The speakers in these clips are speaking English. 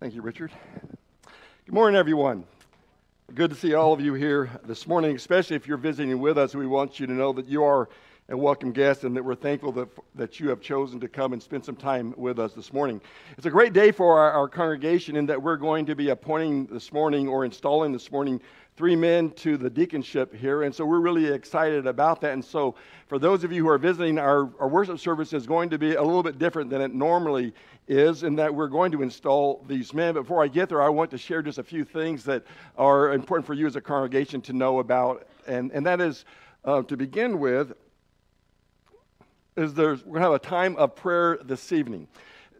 Thank you, Richard. Good morning, everyone. Good to see all of you here this morning, especially if you're visiting with us. We want you to know that you are a welcome guest and that we're thankful that, that you have chosen to come and spend some time with us this morning. It's a great day for our, our congregation in that we're going to be appointing this morning or installing this morning three men to the deaconship here. And so we're really excited about that. And so for those of you who are visiting, our, our worship service is going to be a little bit different than it normally is in that we're going to install these men. Before I get there, I want to share just a few things that are important for you as a congregation to know about. And, and that is, uh, to begin with, is there's, we're going to have a time of prayer this evening.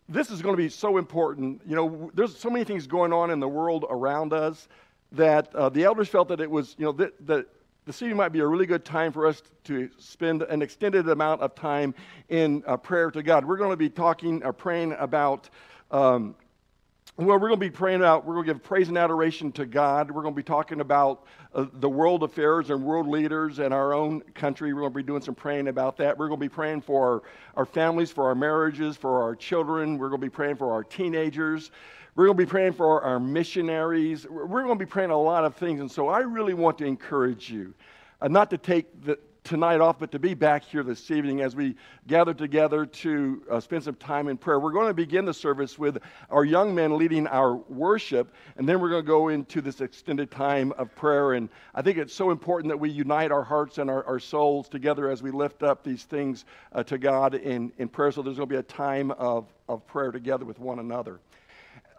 This is going to be so important. You know, there's so many things going on in the world around us that uh, the elders felt that it was, you know, that, that this evening might be a really good time for us to spend an extended amount of time in uh, prayer to God. We're going to be talking or uh, praying about. Um, well, we're going to be praying about, we're going to give praise and adoration to God. We're going to be talking about uh, the world affairs and world leaders and our own country. We're going to be doing some praying about that. We're going to be praying for our, our families, for our marriages, for our children. We're going to be praying for our teenagers. We're going to be praying for our missionaries. We're going to be praying a lot of things. And so I really want to encourage you uh, not to take the, tonight off, but to be back here this evening as we gather together to uh, spend some time in prayer. We're going to begin the service with our young men leading our worship, and then we're going to go into this extended time of prayer. And I think it's so important that we unite our hearts and our, our souls together as we lift up these things uh, to God in, in prayer. So there's going to be a time of, of prayer together with one another.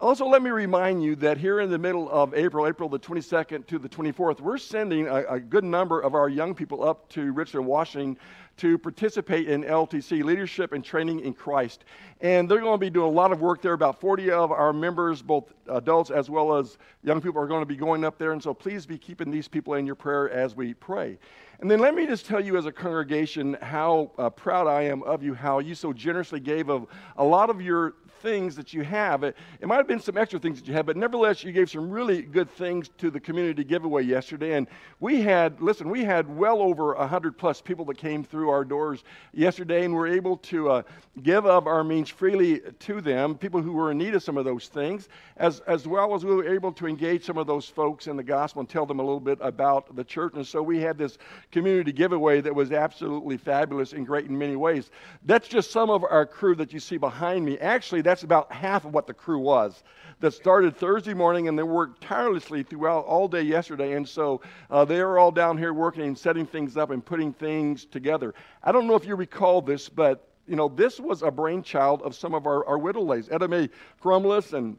Also, let me remind you that here in the middle of April, April the 22nd to the 24th, we're sending a, a, good number of our young people up to Richland, Washington to participate in LTC, Leadership and Training in Christ. And they're going to be doing a lot of work there. About 40 of our members, both adults as well as young people, are going to be going up there. And so please be keeping these people in your prayer as we pray. And then let me just tell you as a congregation how uh, proud I am of you, how you so generously gave of a lot of your things that you have. It, it might have been some extra things that you had, but nevertheless, you gave some really good things to the community giveaway yesterday. And we had, listen, we had well over 100 plus people that came through our doors yesterday, and we're able to uh, give of our means freely to them, people who were in need of some of those things, as, as well as we were able to engage some of those folks in the gospel and tell them a little bit about the church. And so we had this community giveaway that was absolutely fabulous and great in many ways. That's just some of our crew that you see behind me. Actually, that's about half of what the crew was that started Thursday morning and they worked tirelessly throughout all day yesterday. And so uh, they are all down here working and setting things up and putting things together. I don't know if you recall this, but you know, this was a brainchild of some of our, our Etta Mae Crumless and,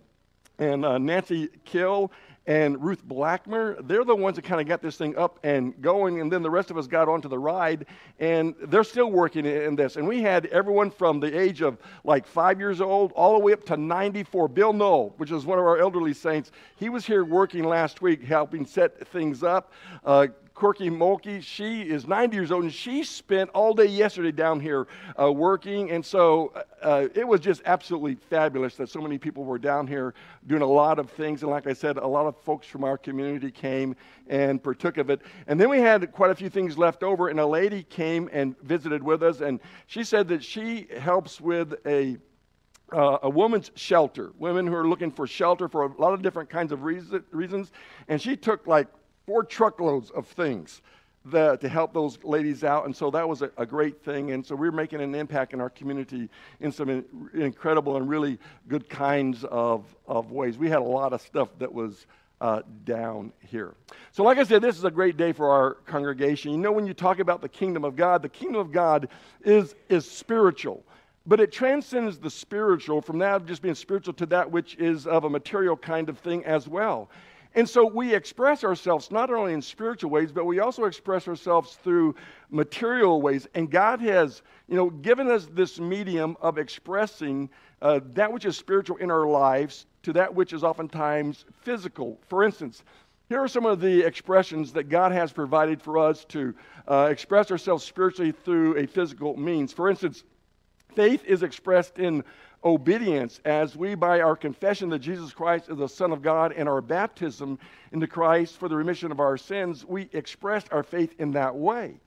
and uh, Nancy Kill and Ruth Blackmer, they're the ones that kind of got this thing up and going, and then the rest of us got onto the ride, and they're still working in this. And we had everyone from the age of like five years old all the way up to 94. Bill Knoll, which is one of our elderly saints, he was here working last week, helping set things up. Uh, Corky Mulkey, she is 90 years old, and she spent all day yesterday down here uh, working. And so uh, it was just absolutely fabulous that so many people were down here doing a lot of things. And like I said, a lot of folks from our community came and partook of it. And then we had quite a few things left over, and a lady came and visited with us, and she said that she helps with a uh, a woman's shelter, women who are looking for shelter for a lot of different kinds of reason, reasons. And she took like four truckloads of things that, to help those ladies out. And so that was a, a, great thing. And so we're making an impact in our community in some in, incredible and really good kinds of, of ways. We had a lot of stuff that was uh, down here. So, like I said, this is a great day for our congregation. You know, when you talk about the kingdom of God, the kingdom of God is, is spiritual. But it transcends the spiritual from that of just being spiritual to that which is of a material kind of thing as well. And so we express ourselves not only in spiritual ways, but we also express ourselves through material ways. And God has, you know, given us this medium of expressing uh, that which is spiritual in our lives to that which is oftentimes physical. For instance, here are some of the expressions that God has provided for us to uh, express ourselves spiritually through a physical means. For instance, faith is expressed in obedience as we, by our confession that Jesus Christ is the Son of God and our baptism into Christ for the remission of our sins, we express our faith in that way.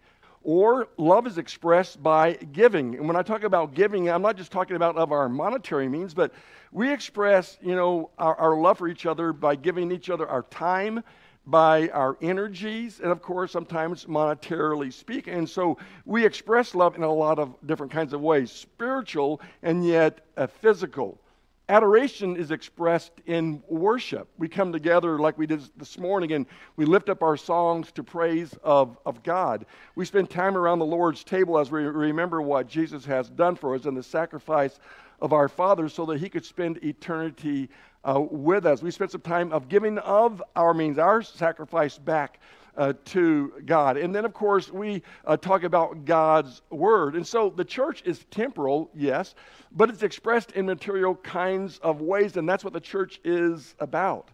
Or love is expressed by giving. And when I talk about giving, I'm not just talking about of our monetary means, but we express, you know, our, our love for each other by giving each other our time, by our energies, and of course, sometimes monetarily speaking. And so we express love in a lot of different kinds of ways spiritual and yet uh, physical. Adoration is expressed in worship. We come together like we did this morning and we lift up our songs to praise of, of God. We spend time around the Lord's table as we remember what Jesus has done for us and the sacrifice of our Father so that He could spend eternity uh, with us. We spent some time of giving of our means, our sacrifice back uh, to God. And then, of course, we uh, talk about God's Word. And so the church is temporal, yes, but it's expressed in material kinds of ways, and that's what the church is about.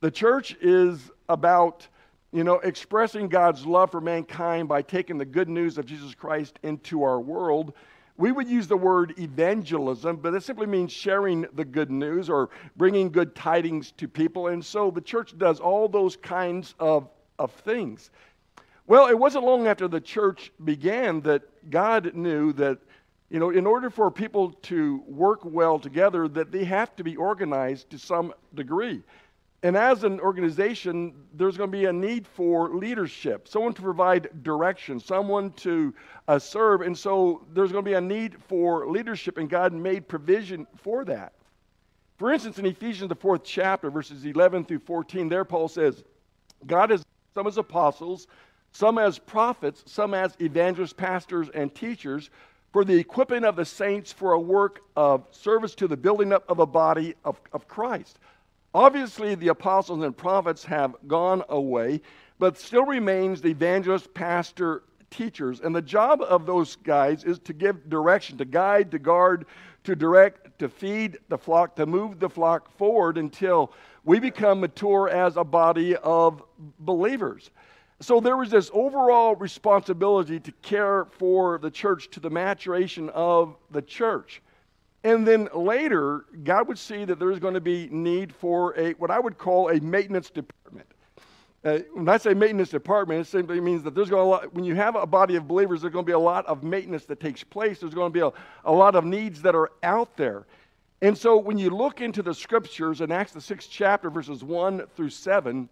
The church is about you know, expressing God's love for mankind by taking the good news of Jesus Christ into our world we would use the word evangelism, but it simply means sharing the good news or bringing good tidings to people. And so the church does all those kinds of, of things. Well, it wasn't long after the church began that God knew that, you know, in order for people to work well together, that they have to be organized to some degree. And as an organization, there's going to be a need for leadership, someone to provide direction, someone to uh, serve. And so there's going to be a need for leadership, and God made provision for that. For instance, in Ephesians, the fourth chapter, verses 11 through 14, there Paul says, God has some as apostles, some as prophets, some as evangelists, pastors, and teachers for the equipping of the saints for a work of service to the building up of the body of, of Christ Obviously, the apostles and prophets have gone away, but still remains the evangelist, pastor, teachers. And the job of those guys is to give direction, to guide, to guard, to direct, to feed the flock, to move the flock forward until we become mature as a body of believers. So there was this overall responsibility to care for the church to the maturation of the church. And then later, God would see that there's going to be need for a what I would call a maintenance department. Uh, when I say maintenance department, it simply means that there's going to when you have a body of believers, there's going to be a lot of maintenance that takes place. There's going to be a, a lot of needs that are out there. And so when you look into the scriptures in Acts the sixth chapter, verses one through seven,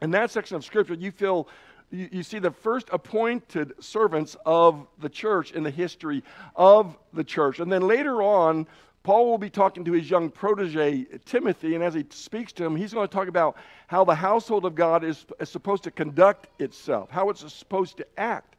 in that section of scripture, you feel you, you, see the first appointed servants of the church in the history of the church. And then later on, Paul will be talking to his young protege, Timothy, and as he speaks to him, he's going to talk about how the household of God is, is supposed to conduct itself, how it's supposed to act.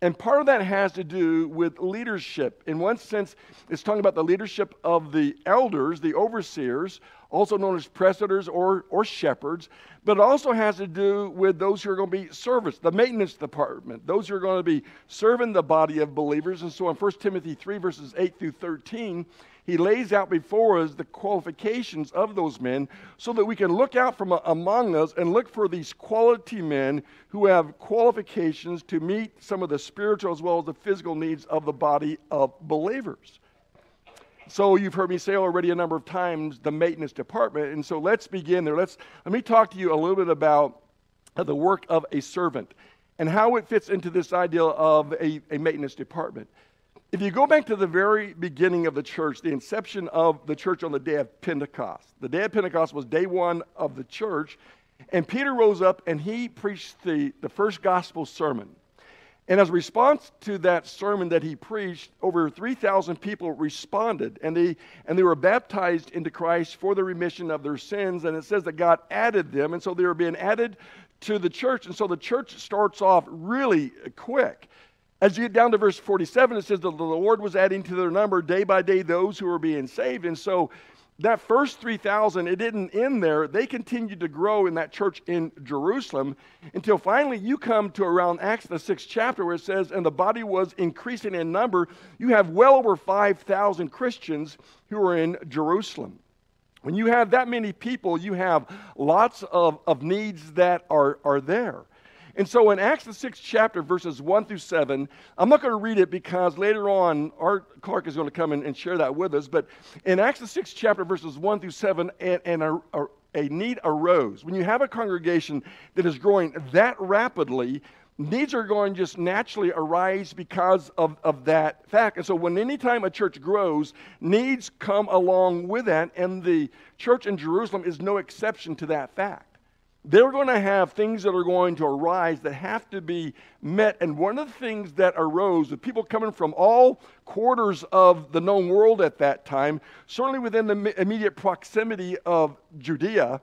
And part of that has to do with leadership. In one sense, it's talking about the leadership of the elders, the overseers, also known as presbyters or, or shepherds, but it also has to do with those who are going to be servants, the maintenance department, those who are going to be serving the body of believers. And so in 1 Timothy 3, verses 8 through 13, he lays out before us the qualifications of those men so that we can look out from among us and look for these quality men who have qualifications to meet some of the spiritual as well as the physical needs of the body of believers. So you've heard me say already a number of times the maintenance department. And so let's begin there. Let's, let me talk to you a little bit about the work of a servant and how it fits into this idea of a, a maintenance department. If you go back to the very beginning of the church, the inception of the church on the day of Pentecost, the day of Pentecost was day one of the church, and Peter rose up and he preached the, the first gospel sermon. And as a response to that sermon that he preached, over 3,000 people responded and they, and they were baptized into Christ for the remission of their sins. And it says that God added them. And so they were being added to the church. And so the church starts off really quick. As you get down to verse 47, it says that the Lord was adding to their number day by day those who were being saved. And so that first 3,000, it didn't end there. They continued to grow in that church in Jerusalem until finally you come to around Acts, the sixth chapter, where it says, And the body was increasing in number. You have well over 5,000 Christians who are in Jerusalem. When you have that many people, you have lots of, of needs that are, are there. And so in Acts, the sixth chapter, verses 1 through 7, I'm not going to read it because later on, Art Clark is going to come and, share that with us. But in Acts, the sixth chapter, verses 1 through 7, and, and a, a, a need arose. When you have a congregation that is growing that rapidly, needs are going to just naturally arise because of, of that fact. And so, when anytime a church grows, needs come along with that, and the church in Jerusalem is no exception to that fact. They're going to have things that are going to arise that have to be met. And one of the things that arose with people coming from all quarters of the known world at that time, certainly within the immediate proximity of Judea,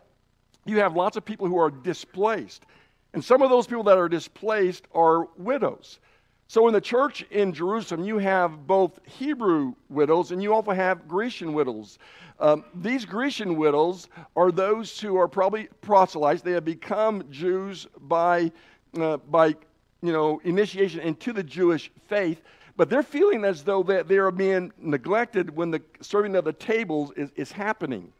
you have lots of people who are displaced. And some of those people that are displaced are widows. So in the church in Jerusalem, you have both Hebrew widows and you also have Grecian widows. Um, these Grecian widows are those who are probably proselytes. They have become Jews by, uh, by you know, initiation into the Jewish faith, but they're feeling as though that they are being neglected when the serving of the tables is, is happening.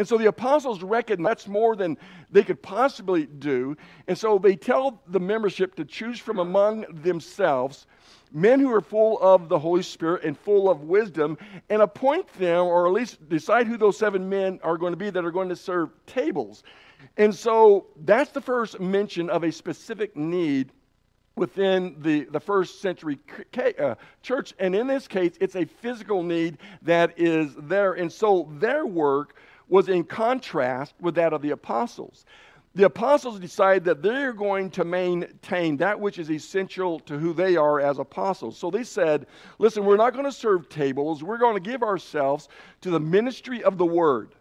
And so the apostles reckon that's more than they could possibly do. And so they tell the membership to choose from among themselves men who are full of the Holy Spirit and full of wisdom, and appoint them, or at least decide who those seven men are going to be that are going to serve tables. And so that's the first mention of a specific need within the, the first century uh, church. And in this case, it's a physical need that is there. And so their work was in contrast with that of the apostles. The apostles decided that they're going to maintain that which is essential to who they are as apostles. So they said, listen, we're not going to serve tables. We're going to give ourselves to the ministry of the word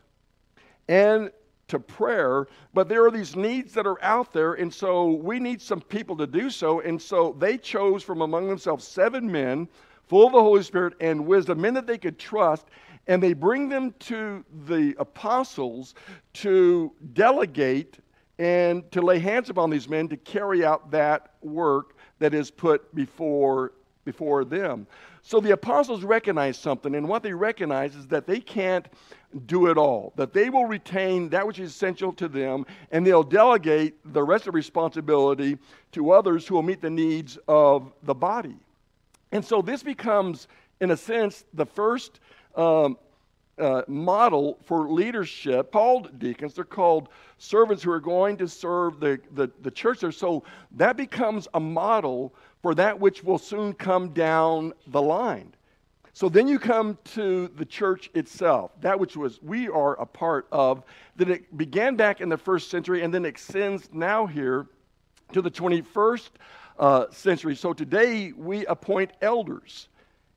and to prayer. But there are these needs that are out there, and so we need some people to do so. And so they chose from among themselves seven men full of the Holy Spirit and wisdom, men that they could trust and they bring them to the apostles to delegate and to lay hands upon these men to carry out that work that is put before, before them. So the apostles recognize something, and what they recognize is that they can't do it all, that they will retain that which is essential to them, and they'll delegate the rest of responsibility to others who will meet the needs of the body. And so this becomes, in a sense, the first um, uh, model for leadership called deacons. They're called servants who are going to serve the, the, the church there. So that becomes a model for that which will soon come down the line. So then you come to the church itself, that which was we are a part of, that it began back in the first century and then extends now here to the 21st uh, century. So today we appoint elders.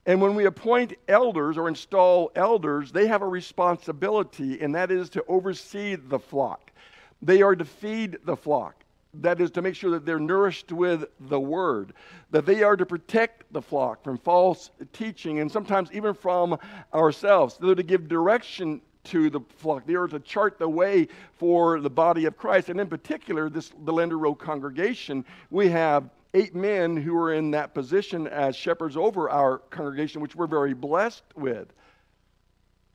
And when we appoint elders or install elders, they have a responsibility, and that is to oversee the flock. They are to feed the flock. That is to make sure that they're nourished with the word, that they are to protect the flock from false teaching and sometimes even from ourselves. They're to give direction to the flock. They are to chart the way for the body of Christ. And in particular, this the Linder congregation, we have eight men who are in that position as shepherds over our congregation, which we're very blessed with.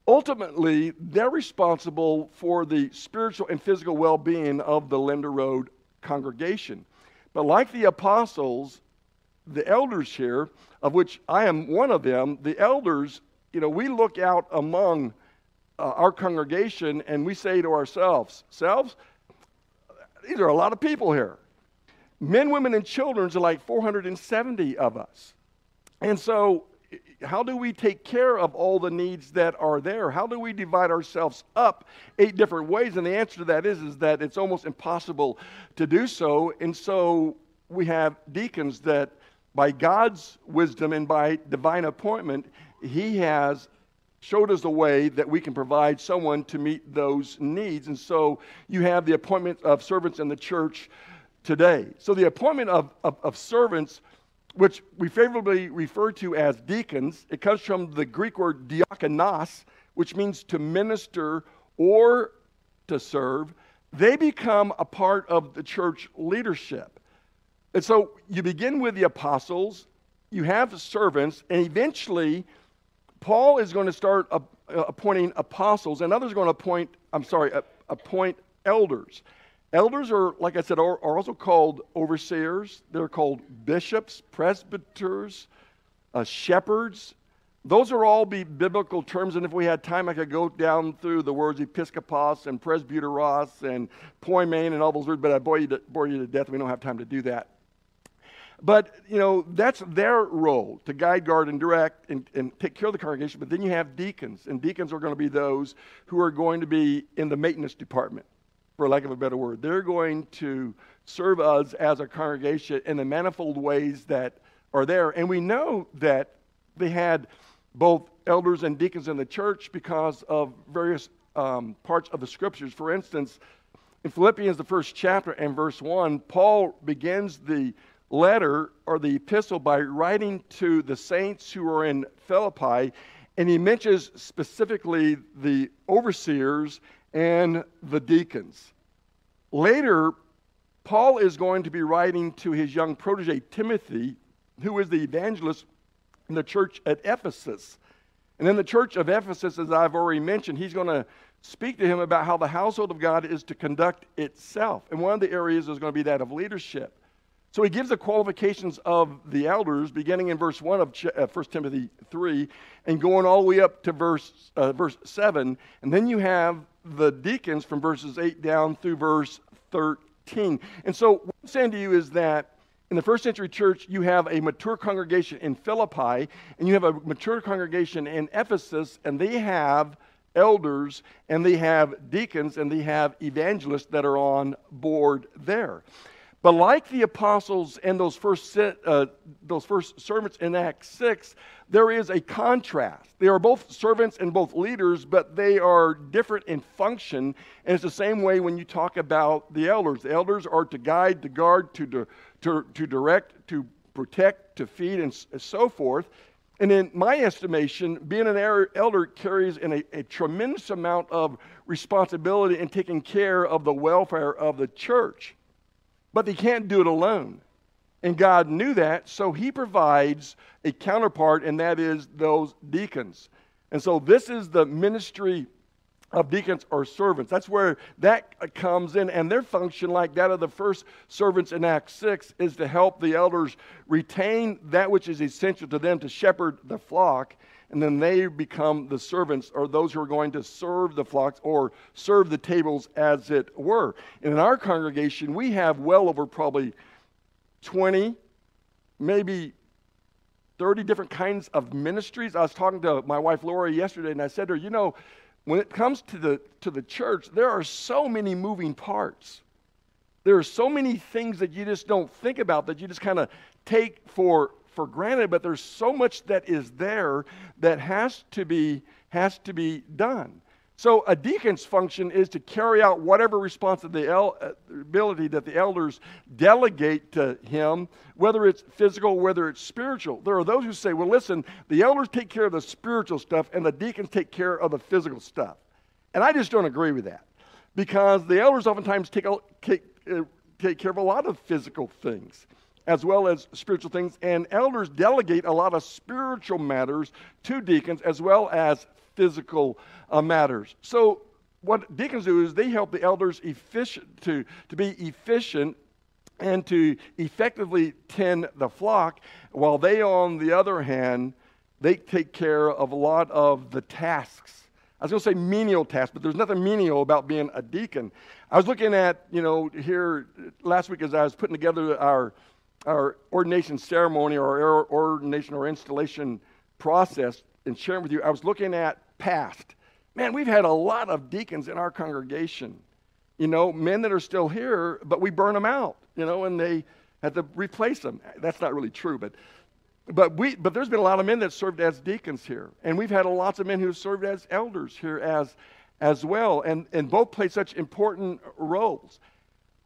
Ultimately, they're responsible for the spiritual and physical well being of the Linder Road congregation. But like the apostles, the elders here, of which I am one of them, the elders, you know, we look out among uh, our congregation and we say to ourselves, selves, these are a lot of people here men, women, and children are like 470 of us. And so, how do we take care of all the needs that are there? How do we divide ourselves up eight different ways? And the answer to that is, is that it's almost impossible to do so. And so, we have deacons that, by God's wisdom and by divine appointment, He has showed us a way that we can provide someone to meet those needs. And so, you have the appointment of servants in the church today. So the appointment of, of, of, servants, which we favorably refer to as deacons, it comes from the Greek word diakonos, which means to minister or to serve. They become a part of the church leadership. And so you begin with the apostles, you have servants, and eventually Paul is going to start uh, appointing apostles, and others are going to appoint, I'm sorry, appoint elders. Elders are, like I said, are, are also called overseers. They're called bishops, presbyters, uh, shepherds. Those are all be biblical terms, and if we had time, I could go down through the words episkopos and presbyteros and poimen and all those words, but I bore you to, bore you to death. We don't have time to do that. But, you know, that's their role to guide, guard, and direct and, and take care of the congregation. But then you have deacons, and deacons are going to be those who are going to be in the maintenance department, for lack of a better word. They're going to serve us as a congregation in the manifold ways that are there. And we know that they had both elders and deacons in the church because of various um, parts of the scriptures. For instance, in Philippians, the first chapter and verse 1, Paul begins the letter or the epistle by writing to the saints who are in Philippi, and he mentions specifically the overseers and the deacons. Later, Paul is going to be writing to his young protege, Timothy, who is the evangelist in the church at Ephesus. And in the church of Ephesus, as I've already mentioned, he's going to speak to him about how the household of God is to conduct itself. And one of the areas is going to be that of leadership. So he gives the qualifications of the elders, beginning in verse 1 of 1 uh, Timothy 3 and going all the way up to verse, uh, verse 7. And then you have the deacons from verses 8 down through verse 13. And so what I'm saying to you is that in the first century church, you have a mature congregation in Philippi, and you have a mature congregation in Ephesus, and they have elders, and they have deacons, and they have evangelists that are on board there. But like the apostles and those first, uh, those first servants in Acts 6, there is a contrast. They are both servants and both leaders, but they are different in function. And it's the same way when you talk about the elders. The elders are to guide, to guard, to, to, to direct, to protect, to feed, and so forth. And in my estimation, being an elder carries in a, a, tremendous amount of responsibility in taking care of the welfare of the church. But they can't do it alone. And God knew that, so He provides a counterpart, and that is those deacons. And so this is the ministry of deacons or servants. That's where that comes in, and their function, like that of the first servants in Acts 6, is to help the elders retain that which is essential to them to shepherd the flock, and then they become the servants or those who are going to serve the flocks or serve the tables, as it were. And in our congregation, we have well over probably 20, maybe 30 different kinds of ministries. I was talking to my wife Laura yesterday, and I said to her, You know, when it comes to the, to the church, there are so many moving parts. There are so many things that you just don't think about that you just kind of take for, for granted, but there's so much that is there that has to be, has to be done. So a deacon's function is to carry out whatever responsibility uh, that the elders delegate to him, whether it's physical, whether it's spiritual. There are those who say, well, listen, the elders take care of the spiritual stuff and the deacons take care of the physical stuff. And I just don't agree with that because the elders oftentimes take, take, uh, take care of a lot of physical things as well as spiritual things. And elders delegate a lot of spiritual matters to deacons as well as physical uh, matters. So, what deacons do is they help the elders efficient, to, to be efficient and to effectively tend the flock, while they, on the other hand, they take care of a lot of the tasks. I was going to say menial tasks, but there's nothing menial about being a deacon. I was looking at, you know, here last week as I was putting together our, our ordination ceremony or our ordination or installation process and sharing with you, I was looking at past. Man, we've had a lot of deacons in our congregation. You know, men that are still here, but we burn them out, you know, and they had to replace them. That's not really true, but but we but there's been a lot of men that served as deacons here. And we've had lots of men who served as elders here as as well. And and both play such important roles.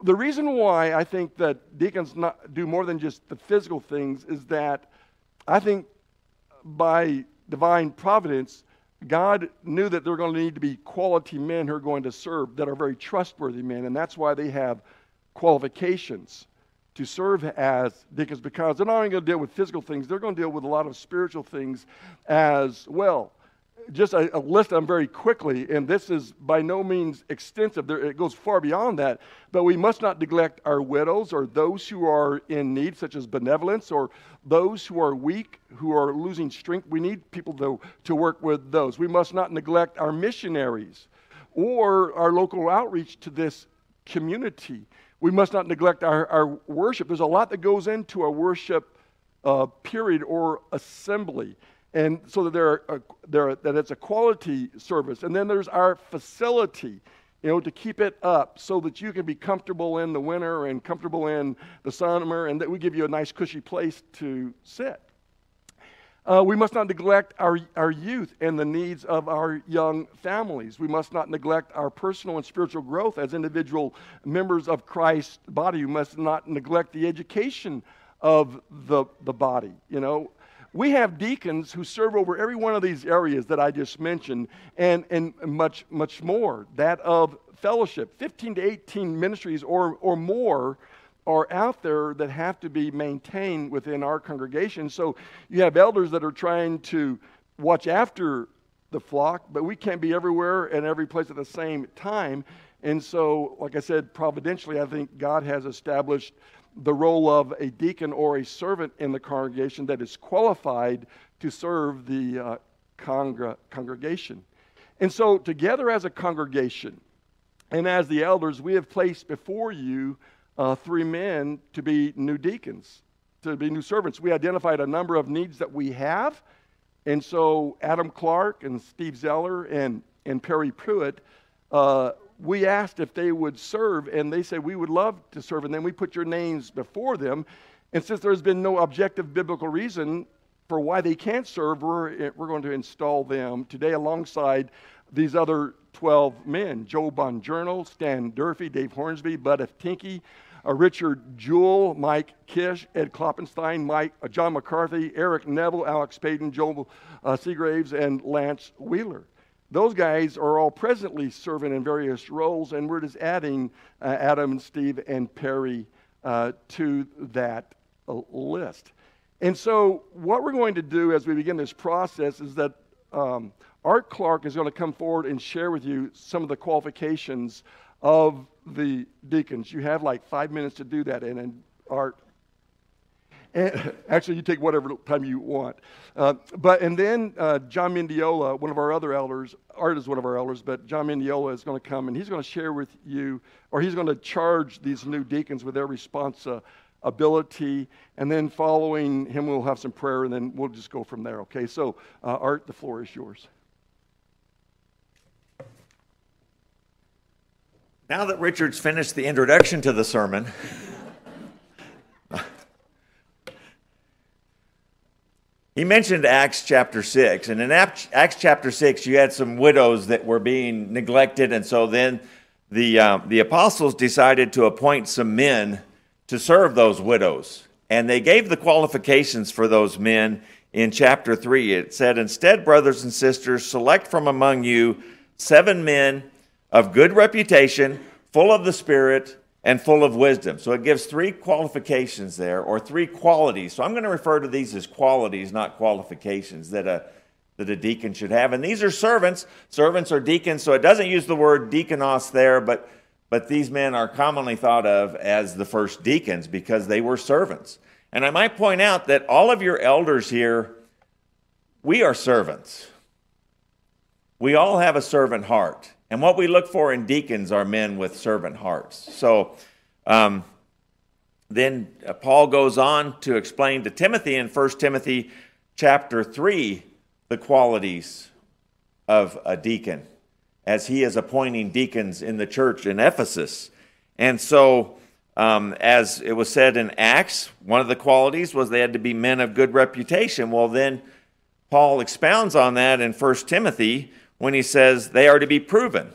The reason why I think that deacons not, do more than just the physical things is that I think by divine providence, God knew that there were going to need to be quality men who are going to serve that are very trustworthy men, and that's why they have qualifications to serve as deacons because they're not only going to deal with physical things, they're going to deal with a lot of spiritual things as well just a, a, list of them very quickly, and this is by no means extensive. There, it goes far beyond that. But we must not neglect our widows or those who are in need, such as benevolence, or those who are weak, who are losing strength. We need people to, to work with those. We must not neglect our missionaries or our local outreach to this community. We must not neglect our, our worship. There's a lot that goes into a worship uh, period or assembly. And so that, there are, uh, there are, that it's a quality service. And then there's our facility you know, to keep it up so that you can be comfortable in the winter and comfortable in the summer, and that we give you a nice, cushy place to sit. Uh, we must not neglect our, our youth and the needs of our young families. We must not neglect our personal and spiritual growth as individual members of Christ's body. We must not neglect the education of the, the body. You know, we have deacons who serve over every one of these areas that I just mentioned and, and much, much more. That of fellowship, 15 to 18 ministries or, or more are out there that have to be maintained within our congregation. So you have elders that are trying to watch after the flock, but we can't be everywhere and every place at the same time. And so, like I said, providentially, I think God has established the role of a deacon or a servant in the congregation that is qualified to serve the uh, congr- congregation. And so, together as a congregation and as the elders, we have placed before you uh, three men to be new deacons, to be new servants. We identified a number of needs that we have. And so, Adam Clark and Steve Zeller and, and Perry Pruitt uh, we asked if they would serve, and they said, We would love to serve. And then we put your names before them. And since there's been no objective biblical reason for why they can't serve, we're, we're going to install them today alongside these other 12 men Joe Bongiorno, Stan Durfee, Dave Hornsby, Bud F. Tinky, uh, Richard Jewell, Mike Kish, Ed Kloppenstein, Mike, uh, John McCarthy, Eric Neville, Alex Payton, Joel uh, Seagraves, and Lance Wheeler. Those guys are all presently serving in various roles, and we're just adding uh, Adam and Steve and Perry uh, to that uh, list. And so, what we're going to do as we begin this process is that um, Art Clark is going to come forward and share with you some of the qualifications of the deacons. You have like five minutes to do that, and, and Art, and actually, you take whatever time you want. Uh, but and then uh, John Mendiola, one of our other elders, Art is one of our elders, but John Mendiola is going to come and he's going to share with you, or he's going to charge these new deacons with their responsibility. And then following him, we'll have some prayer, and then we'll just go from there. Okay. So, uh, Art, the floor is yours. Now that Richard's finished the introduction to the sermon. He mentioned Acts chapter 6. And in Acts chapter 6, you had some widows that were being neglected. And so then the, uh, the apostles decided to appoint some men to serve those widows. And they gave the qualifications for those men in chapter 3. It said, Instead, brothers and sisters, select from among you seven men of good reputation, full of the Spirit and full of wisdom. So it gives three qualifications there, or three qualities. So I'm going to refer to these as qualities, not qualifications, that a, that a deacon should have. And these are servants. Servants are deacons, so it doesn't use the word diakonos there, but, but these men are commonly thought of as the first deacons because they were servants. And I might point out that all of your elders here, we are servants. We all have a servant heart. And what we look for in deacons are men with servant hearts. So um, then uh, Paul goes on to explain to Timothy in 1 Timothy chapter 3 the qualities of a deacon as he is appointing deacons in the church in Ephesus. And so, um, as it was said in Acts, one of the qualities was they had to be men of good reputation. Well, then Paul expounds on that in 1 Timothy when he says they are to be proven.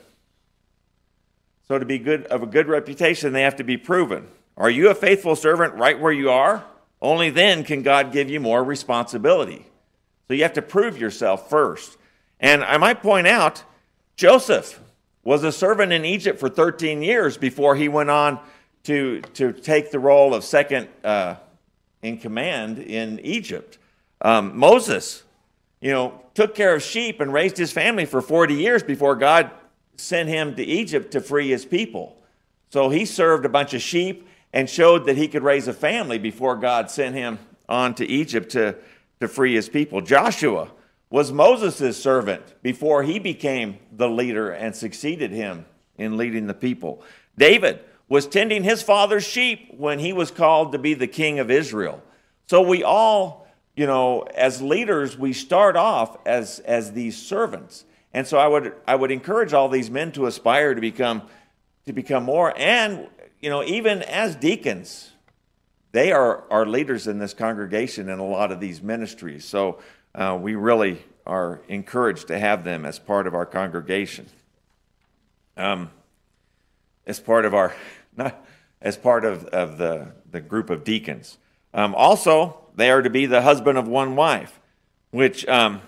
So to be good of a good reputation, they have to be proven. Are you a faithful servant right where you are? Only then can God give you more responsibility. So you have to prove yourself first. And I might point out, Joseph was a servant in Egypt for 13 years before he went on to, to take the role of second uh, in command in Egypt. Um, Moses you know, took care of sheep and raised his family for 40 years before God sent him to Egypt to free his people. So he served a bunch of sheep and showed that he could raise a family before God sent him on to Egypt to, to free his people. Joshua was Moses' servant before he became the leader and succeeded him in leading the people. David was tending his father's sheep when he was called to be the king of Israel. So we all, you know, as leaders, we start off as, as these servants. And so I would, I would encourage all these men to aspire to become, to become more. And, you know, even as deacons, they are, are leaders in this congregation in a lot of these ministries. So uh, we really are encouraged to have them as part of our congregation. Um, as part of our, not as part of, of the, the group of deacons. Um, also, they are to be the husband of one wife, which, um,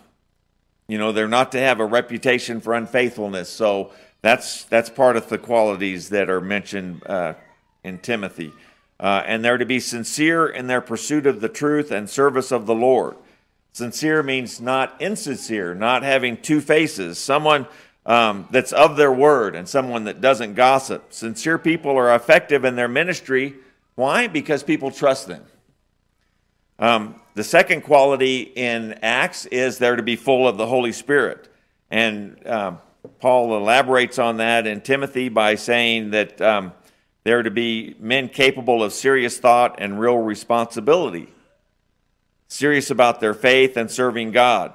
you know, they're not to have a reputation for unfaithfulness. So that's, that's part of the qualities that are mentioned uh, in Timothy. Uh, and they're to be sincere in their pursuit of the truth and service of the Lord. Sincere means not insincere, not having two faces, someone um, that's of their word and someone that doesn't gossip. Sincere people are effective in their ministry. Why? Because people trust them. Um, the second quality in Acts is they're to be full of the Holy Spirit. And um, Paul elaborates on that in Timothy by saying that um, they're to be men capable of serious thought and real responsibility serious about their faith and serving God,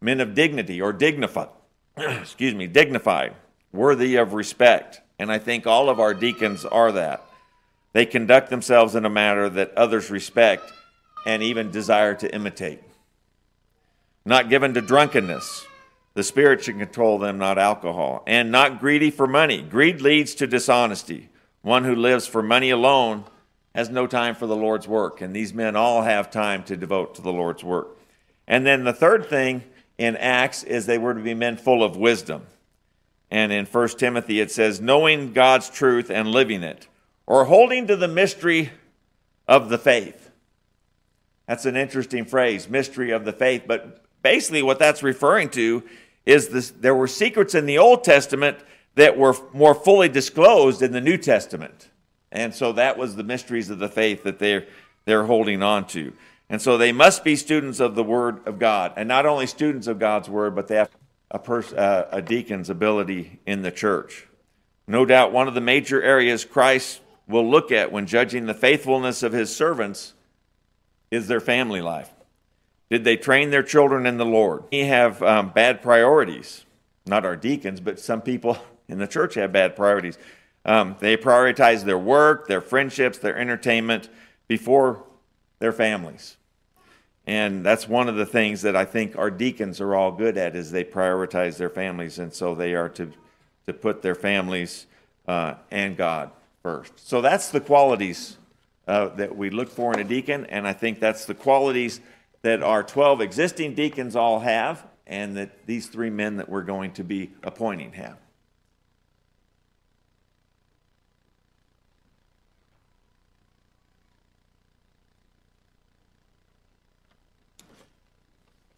men of dignity or dignified, excuse me, dignified, worthy of respect. And I think all of our deacons are that. They conduct themselves in a manner that others respect and even desire to imitate. Not given to drunkenness. The Spirit should control them, not alcohol. And not greedy for money. Greed leads to dishonesty. One who lives for money alone has no time for the Lord's work, and these men all have time to devote to the Lord's work. And then the third thing in Acts is they were to be men full of wisdom. And in 1 Timothy it says, knowing God's truth and living it, or holding to the mystery of the faith. That's an interesting phrase, mystery of the faith. But basically, what that's referring to is this, there were secrets in the Old Testament that were more fully disclosed in the New Testament. And so that was the mysteries of the faith that they're, they're holding on to. And so they must be students of the Word of God. And not only students of God's Word, but they have a, pers- uh, a deacon's ability in the church. No doubt one of the major areas Christ will look at when judging the faithfulness of his servants is their family life. Did they train their children in the Lord? We have um, bad priorities. Not our deacons, but some people in the church have bad priorities. Um, they prioritize their work, their friendships, their entertainment before their families. And that's one of the things that I think our deacons are all good at is they prioritize their families, and so they are to, to put their families uh, and God first. So that's the qualities uh, that we look for in a deacon, and I think that's the qualities that our 12 existing deacons all have, and that these three men that we're going to be appointing have.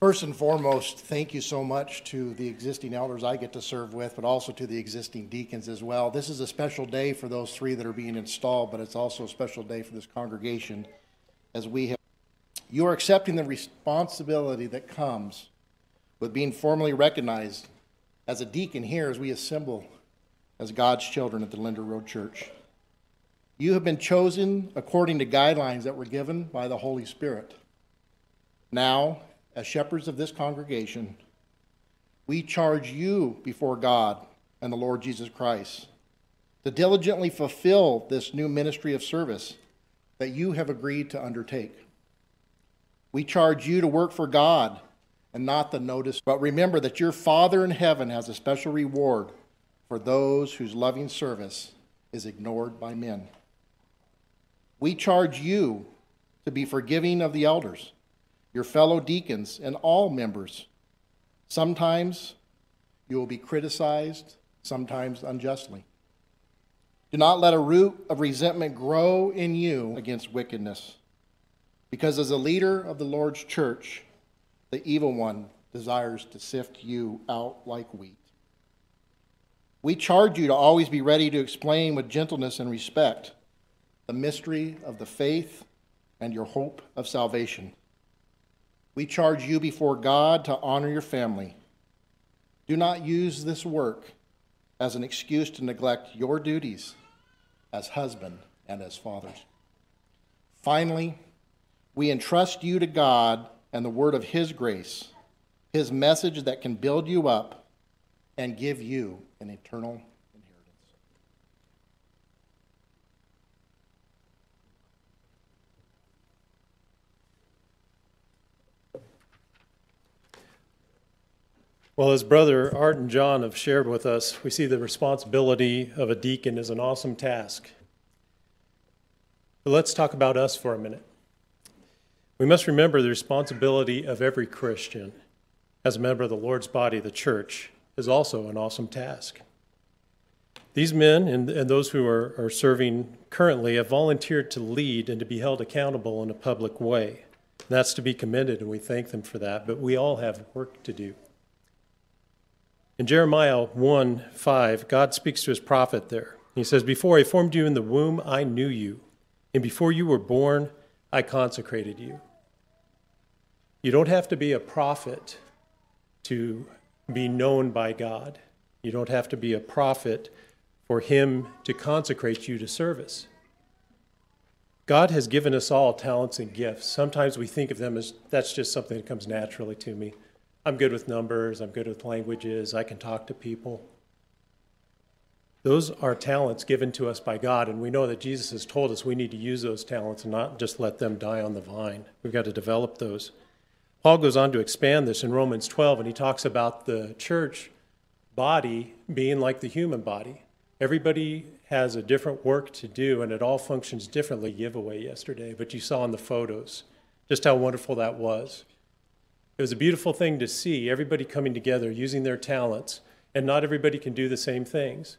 First and foremost, thank you so much to the existing elders I get to serve with, but also to the existing deacons as well. This is a special day for those three that are being installed, but it's also a special day for this congregation as we have. You are accepting the responsibility that comes with being formally recognized as a deacon here as we assemble as God's children at the Linder Road Church. You have been chosen according to guidelines that were given by the Holy Spirit. Now, as shepherds of this congregation, we charge you before God and the Lord Jesus Christ to diligently fulfill this new ministry of service that you have agreed to undertake. We charge you to work for God and not the notice, but remember that your Father in heaven has a special reward for those whose loving service is ignored by men. We charge you to be forgiving of the elders your fellow deacons, and all members. Sometimes you will be criticized, sometimes unjustly. Do not let a root of resentment grow in you against wickedness, because as a leader of the Lord's church, the evil one desires to sift you out like wheat. We charge you to always be ready to explain with gentleness and respect the mystery of the faith and your hope of salvation. We charge you before God to honor your family. Do not use this work as an excuse to neglect your duties, as husband and as fathers. Finally, we entrust you to God and the word of His grace, His message that can build you up and give you an eternal Well, as Brother Art and John have shared with us, we see the responsibility of a deacon is an awesome task. But let's talk about us for a minute. We must remember the responsibility of every Christian as a member of the Lord's body, the church, is also an awesome task. These men and, and those who are, are serving currently have volunteered to lead and to be held accountable in a public way. That's to be commended, and we thank them for that, but we all have work to do. In Jeremiah 1 5, God speaks to his prophet there. He says, Before I formed you in the womb, I knew you. And before you were born, I consecrated you. You don't have to be a prophet to be known by God. You don't have to be a prophet for Him to consecrate you to service. God has given us all talents and gifts. Sometimes we think of them as that's just something that comes naturally to me. I'm good with numbers, I'm good with languages, I can talk to people. Those are talents given to us by God, and we know that Jesus has told us we need to use those talents and not just let them die on the vine. We've got to develop those. Paul goes on to expand this in Romans 12, and he talks about the church body being like the human body. Everybody has a different work to do, and it all functions differently. Giveaway yesterday, but you saw in the photos just how wonderful that was. It was a beautiful thing to see everybody coming together using their talents, and not everybody can do the same things.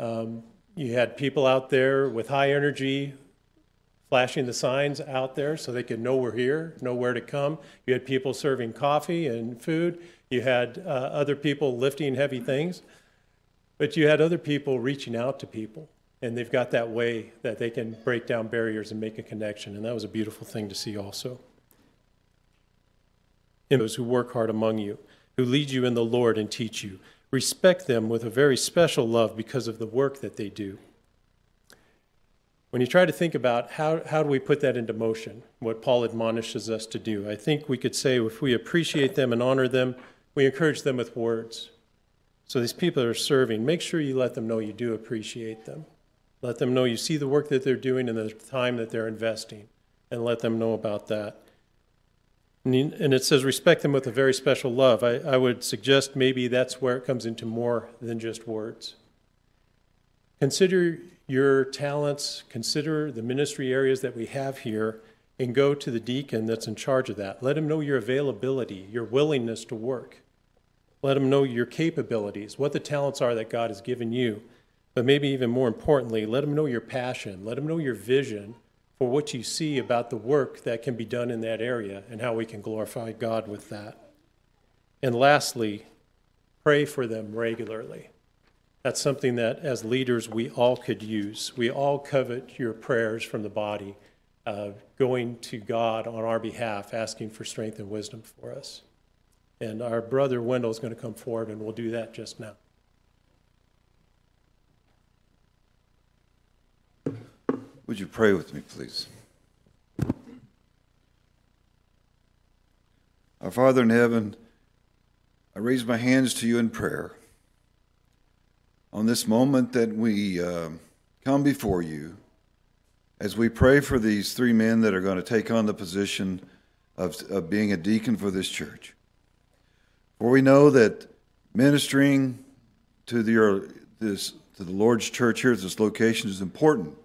Um, you had people out there with high energy flashing the signs out there so they could know we're here, know where to come. You had people serving coffee and food. You had uh, other people lifting heavy things. But you had other people reaching out to people. And they've got that way that they can break down barriers and make a connection. And that was a beautiful thing to see also. And those who work hard among you, who lead you in the Lord and teach you respect them with a very special love because of the work that they do. When you try to think about how, how do we put that into motion, what Paul admonishes us to do, I think we could say if we appreciate them and honor them, we encourage them with words. So these people that are serving, make sure you let them know you do appreciate them. Let them know you see the work that they're doing and the time that they're investing, and let them know about that. And it says respect them with a very special love. I, I would suggest maybe that's where it comes into more than just words. Consider your talents, consider the ministry areas that we have here, and go to the deacon that's in charge of that. Let him know your availability, your willingness to work. Let him know your capabilities, what the talents are that God has given you. But maybe even more importantly, let him know your passion, let him know your vision for what you see about the work that can be done in that area and how we can glorify God with that. And lastly, pray for them regularly. That's something that as leaders we all could use. We all covet your prayers from the body, uh, going to God on our behalf, asking for strength and wisdom for us. And our brother Wendell is going to come forward, and we'll do that just now. Would you pray with me, please? Our Father in heaven, I raise my hands to you in prayer. On this moment that we uh, come before you, as we pray for these three men that are going to take on the position of, of being a deacon for this church. For we know that ministering to the, this, to the Lord's church here at this location is important.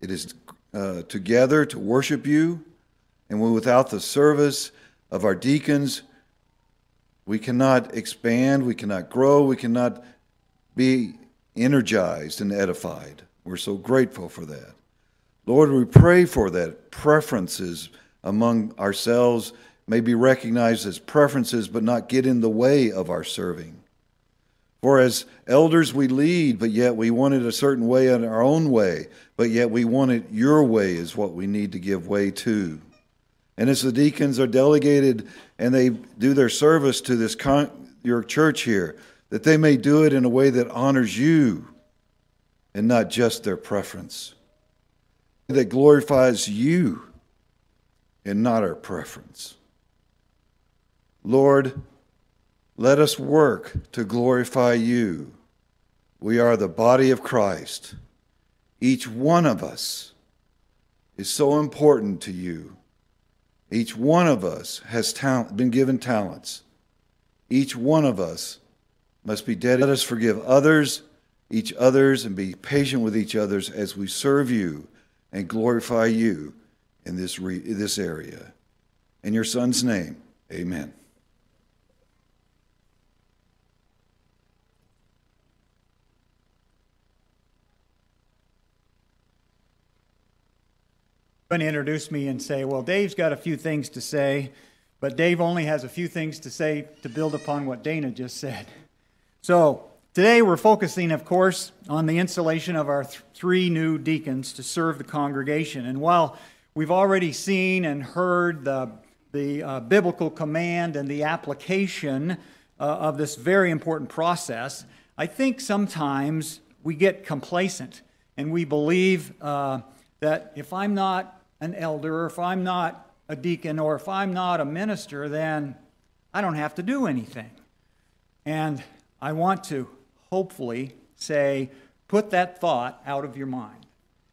It is uh, together to worship you, and without the service of our deacons, we cannot expand, we cannot grow, we cannot be energized and edified. We're so grateful for that. Lord, we pray for that preferences among ourselves may be recognized as preferences, but not get in the way of our serving. For as elders, we lead, but yet we want it a certain way in our own way, but yet we want it your way is what we need to give way to. And as the deacons are delegated and they do their service to this con- your church here, that they may do it in a way that honors you. and not just their preference. That glorifies you and not our preference. Lord, let us work to glorify you. We are the body of Christ. Each one of us is so important to you. Each one of us has talent, been given talents. Each one of us must be dedicated. Let us forgive others, each others, and be patient with each others as we serve you and glorify you in this, re, this area. In your Son's name, amen. Going to introduce me and say, well, Dave's got a few things to say, but Dave only has a few things to say to build upon what Dana just said. So today we're focusing, of course, on the installation of our th- three new deacons to serve the congregation. And while we've already seen and heard the, the uh, biblical command and the application uh, of this very important process, I think sometimes we get complacent and we believe uh, that if I'm not an elder, or if I'm not a deacon, or if I'm not a minister, then I don't have to do anything. And I want to hopefully say, put that thought out of your mind.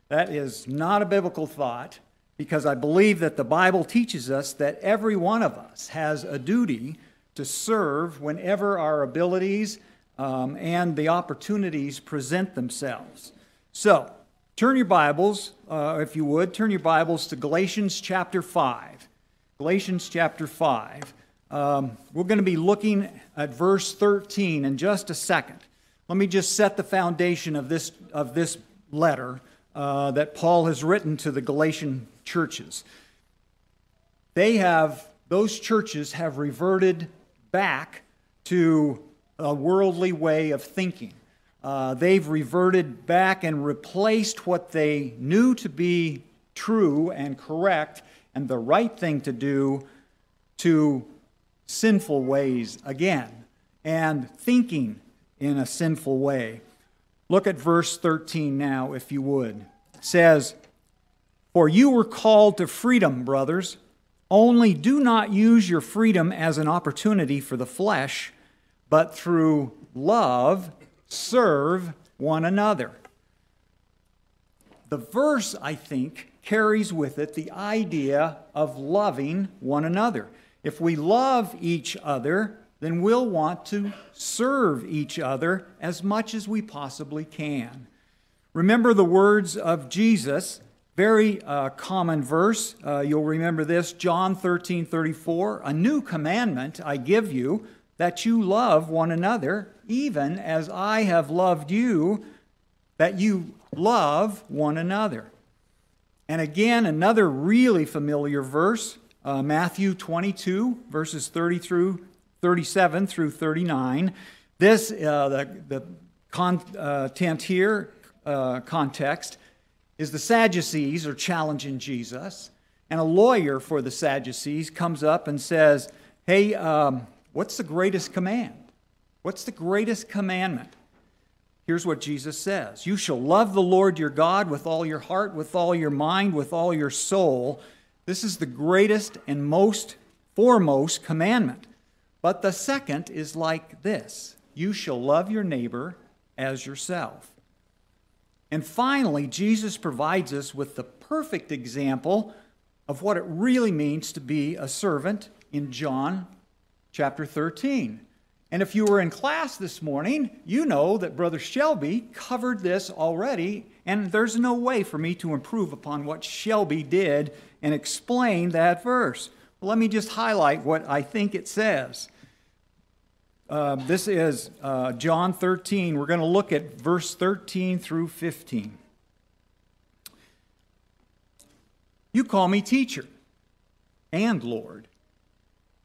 That is not a biblical thought because I believe that the Bible teaches us that every one of us has a duty to serve whenever our abilities um, and the opportunities present themselves. So, Turn your Bibles, uh, if you would, turn your Bibles to Galatians chapter 5. Galatians chapter 5. Um, we're going to be looking at verse 13 in just a second. Let me just set the foundation of this, of this letter uh, that Paul has written to the Galatian churches. They have, those churches have reverted back to a worldly way of thinking. Uh, they've reverted back and replaced what they knew to be true and correct and the right thing to do to sinful ways again and thinking in a sinful way. Look at verse 13 now, if you would. It says, For you were called to freedom, brothers. Only do not use your freedom as an opportunity for the flesh, but through love serve one another. The verse, I think, carries with it the idea of loving one another. If we love each other, then we'll want to serve each other as much as we possibly can. Remember the words of Jesus, very uh, common verse. Uh, you'll remember this John 13 34. A new commandment I give you that you love one another, even as I have loved you, that you love one another. And again, another really familiar verse, uh, Matthew 22, verses 30 through 37 through 39. This, uh, the, the content here, uh, context, is the Sadducees are challenging Jesus. And a lawyer for the Sadducees comes up and says, Hey, um, What's the greatest command? What's the greatest commandment? Here's what Jesus says You shall love the Lord your God with all your heart, with all your mind, with all your soul. This is the greatest and most foremost commandment. But the second is like this You shall love your neighbor as yourself. And finally, Jesus provides us with the perfect example of what it really means to be a servant in John chapter 13. And if you were in class this morning, you know that Brother Shelby covered this already, and there's no way for me to improve upon what Shelby did and explain that verse. Well, let me just highlight what I think it says. Uh, this is uh, John 13. We're going to look at verse 13 through 15. You call me teacher and Lord,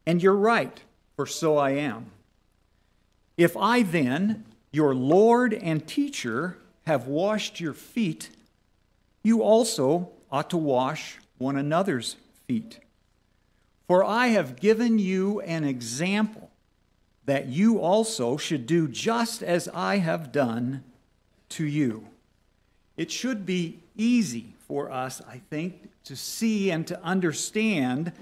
and you're right for so I am. If I then, your Lord and teacher, have washed your feet, you also ought to wash one another's feet. For I have given you an example that you also should do just as I have done to you. it should be easy for us, I think, to see and to understand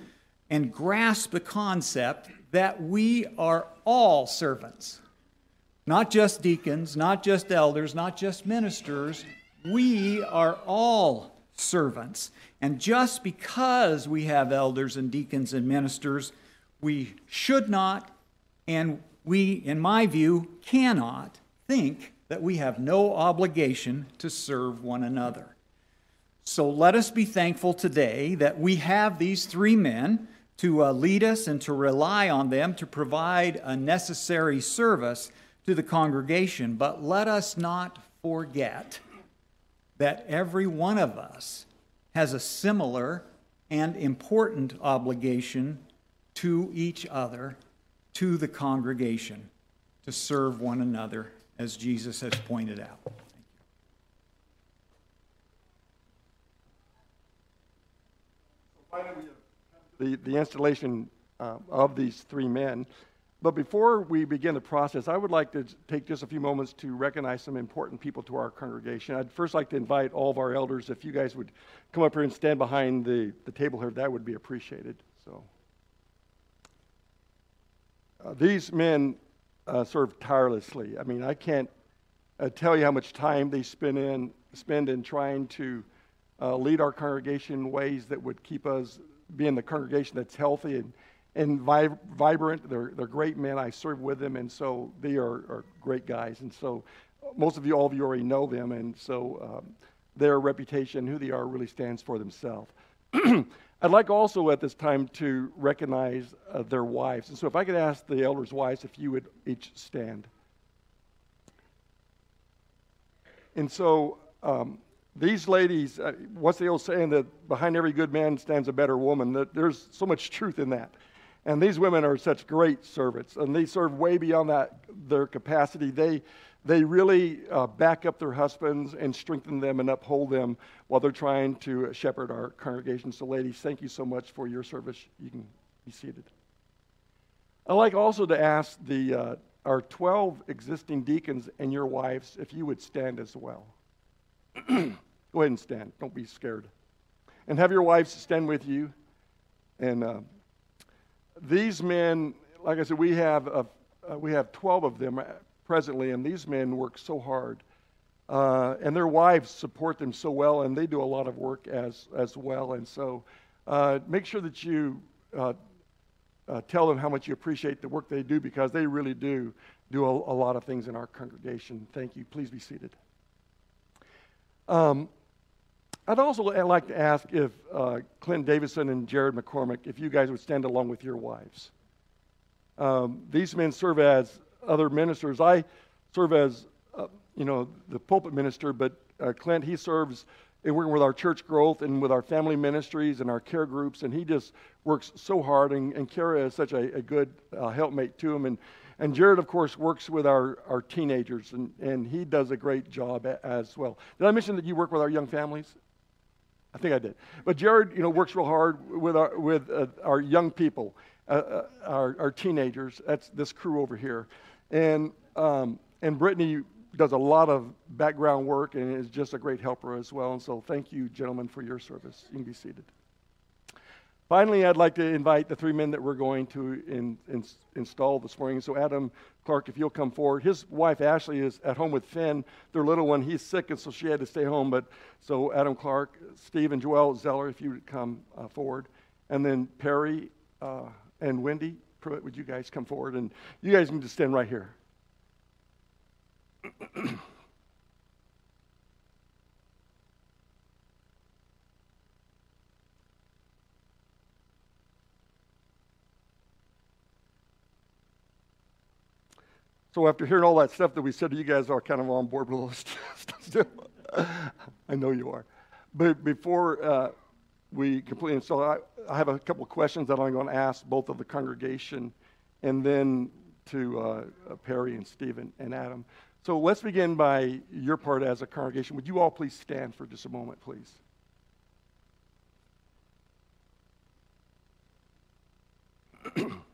and grasp the concept that we are all servants. Not just deacons, not just elders, not just ministers. We are all servants. And just because we have elders and deacons and ministers, we should not, and we, in my view, cannot think that we have no obligation to serve one another. So let us be thankful today that we have these three men to uh, lead us and to rely on them to provide a necessary service to the congregation. But let us not forget that every one of us has a similar and important obligation to each other, to the congregation, to serve one another, as Jesus has pointed out. the, the installation uh, of these three men. But before we begin the process, I would like to take just a few moments to recognize some important people to our congregation. I'd first like to invite all of our elders, if you guys would come up here and stand behind the, the table here, that would be appreciated. So, uh, these men uh, serve tirelessly. I mean, I can't uh, tell you how much time they spend in spend in trying to uh, lead our congregation in ways that would keep us being the congregation that's healthy and, and vi- vibrant. They're, they're great men. I serve with them, and so they are, are great guys. And so most of you, all of you already know them, and so um, their reputation, who they are, really stands for themselves. I'd like also at this time to recognize uh, their wives. And so if I could ask the elders' wives if you would each stand. And so um, these ladies, uh, what's the old saying that behind every good man stands a better woman? That there's so much truth in that. And these women are such great servants, and they serve way beyond that their capacity. They they really uh, back up their husbands and strengthen them and uphold them while they're trying to shepherd our congregation. So, ladies, thank you so much for your service. You can be seated. I'd like also to ask the uh, our 12 existing deacons and your wives if you would stand as well. Go ahead and stand. Don't be scared. And have your wives stand with you. And uh, these men, like I said, we have, a, uh, we have 12 of them presently, and these men work so hard. Uh, and their wives support them so well, and they do a lot of work as, as well. And so uh, make sure that you uh, uh, tell them how much you appreciate the work they do because they really do do a, a lot of things in our congregation. Thank you. Please be seated. Um, I'd also like to ask if uh, Clint Davison and Jared McCormick, if you guys would stand along with your wives. Um, these men serve as other ministers. I serve as, uh, you know, the pulpit minister, but uh, Clint, he serves in working with our church growth and with our family ministries and our care groups, and he just works so hard, and, and Kara is such a, a good uh, helpmate to him. And, and Jared, of course, works with our, our teenagers, and, and he does a great job as well. Did I mention that you work with our young families? I think I did. But Jared, you know, works real hard with our, with, uh, our young people, uh, uh, our, our teenagers. That's this crew over here. And, um, and Brittany does a lot of background work and is just a great helper as well. And so thank you, gentlemen, for your service. You can be seated. Finally, I'd like to invite the three men that we're going to in, in, install this morning. So, Adam Clark, if you'll come forward. His wife, Ashley, is at home with Finn, their little one. He's sick, and so she had to stay home. But so, Adam Clark, Steve, and Joel Zeller, if you would come uh, forward. And then Perry uh, and Wendy, Pruitt, would you guys come forward? And you guys need to stand right here. So after hearing all that stuff that we said, you guys are kind of on board with all this stuff. I know you are. But before uh, we complete install, I, I have a couple questions that I'm going to ask both of the congregation and then to uh, Perry and Stephen and Adam. So let's begin by your part as a congregation. Would you all please stand for just a moment, please?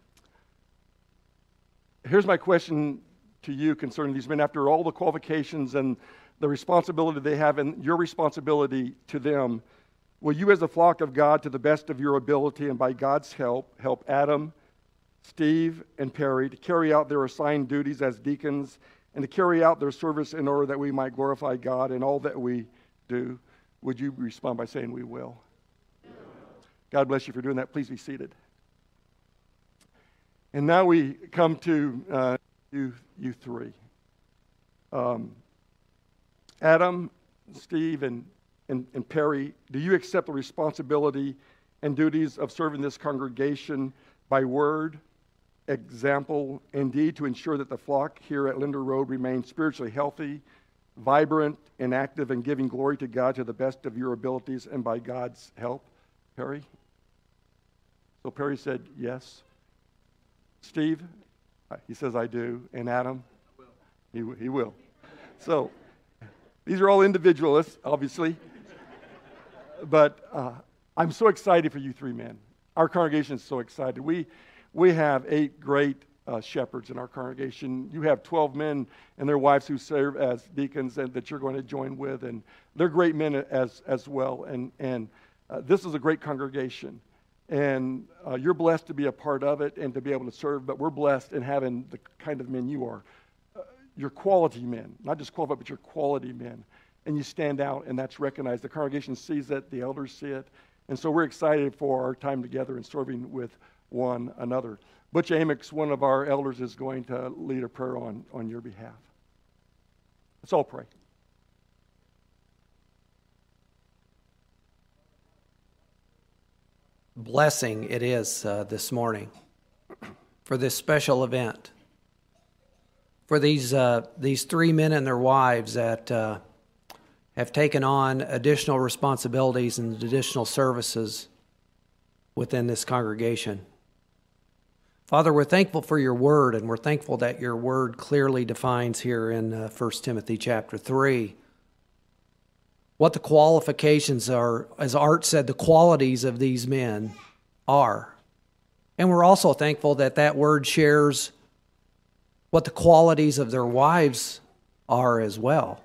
Here's my question to you concerning these men after all the qualifications and the responsibility they have and your responsibility to them. Will you, as a flock of God, to the best of your ability and by God's help, help Adam, Steve, and Perry to carry out their assigned duties as deacons and to carry out their service in order that we might glorify God in all that we do? Would you respond by saying, We will? God bless you for doing that. Please be seated. And now we come to uh, you, you three. Um, Adam, Steve, and, and, and Perry, do you accept the responsibility and duties of serving this congregation by word, example, and deed to ensure that the flock here at Linder Road remains spiritually healthy, vibrant, and active, and giving glory to God to the best of your abilities and by God's help? Perry? So Perry said, Yes. Steve? Uh, He says, I do. And Adam? He, he will. So these are all individualists, obviously. But uh, I'm so excited for you three men. Our congregation is so excited. We, we have eight great uh, shepherds in our congregation. You have 12 men and their wives who serve as deacons and that you're going to join with. And they're great men as, as well. And, and uh, this is a great congregation. And uh, you're blessed to be a part of it and to be able to serve, but we're blessed in having the kind of men you are. Uh, you're quality men, not just qualified, but you're quality men. And you stand out, and that's recognized. The congregation sees it, the elders see it. And so we're excited for our time together and serving with one another. Butch Amix, one of our elders, is going to lead a prayer on, on your behalf. Let's all pray. Blessing it is uh, this morning for this special event. For these, uh, these three men and their wives that uh, have taken on additional responsibilities and additional services within this congregation. Father, we're thankful for your word, and we're thankful that your word clearly defines here in uh, 1 Timothy chapter 3 what the qualifications are, as Art said, the qualities of these men are. And we're also thankful that that word shares what the qualities of their wives are as well,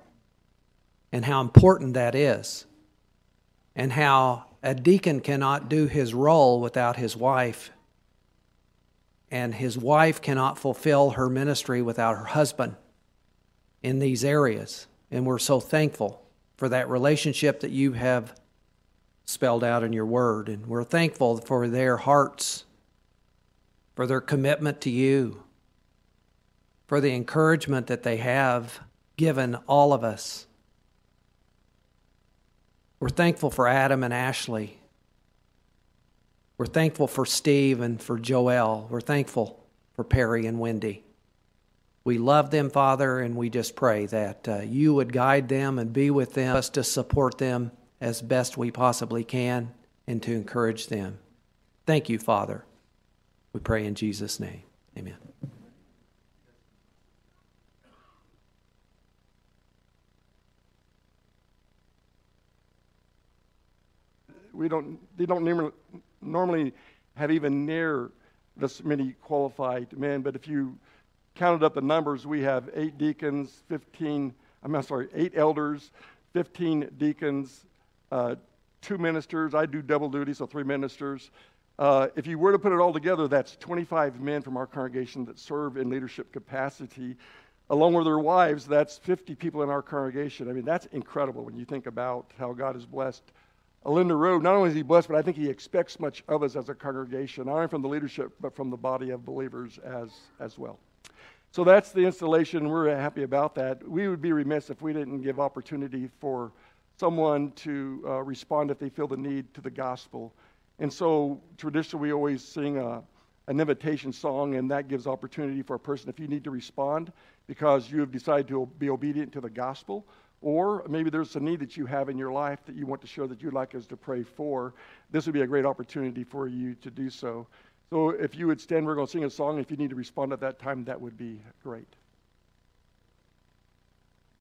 and how important that is, and how a deacon cannot do his role without his wife, and his wife cannot fulfill her ministry without her husband in these areas. And we're so thankful for that relationship that you have spelled out in your word. And we're thankful for their hearts, for their commitment to you, for the encouragement that they have given all of us. We're thankful for Adam and Ashley. We're thankful for Steve and for Joel. We're thankful for Perry and Wendy. We love them, Father, and we just pray that uh, you would guide them and be with them, us to support them as best we possibly can and to encourage them. Thank you, Father. We pray in Jesus' name. Amen. we don't they don't normally, have even near this many qualified men but if you counted up the numbers we have eight deacons 15 i'm sorry eight elders 15 deacons uh, two ministers. I do double duty so three ministers. Uh, if you were to put it all together that's 25 men from our congregation that serve in leadership capacity. Along with their wives that's 50 people in our congregation. I mean that's incredible when you think about how god has blessed Linder Road, not only is he blessed, but I think he expects much of us as a congregation, not only from the leadership, but from the body of believers as, as well. So that's the installation. We're happy about that. We would be remiss if we didn't give opportunity for someone to uh, respond if they feel the need to the gospel. And so traditionally, we always sing a, an invitation song, and that gives opportunity for a person if you need to respond because you have decided to be obedient to the gospel or maybe there's a need that you have in your life that you want to show that you'd like us to pray for. This would be a great opportunity for you to do so. So if you would stand, we're going to sing a song. If you need to respond at that time, that would be great.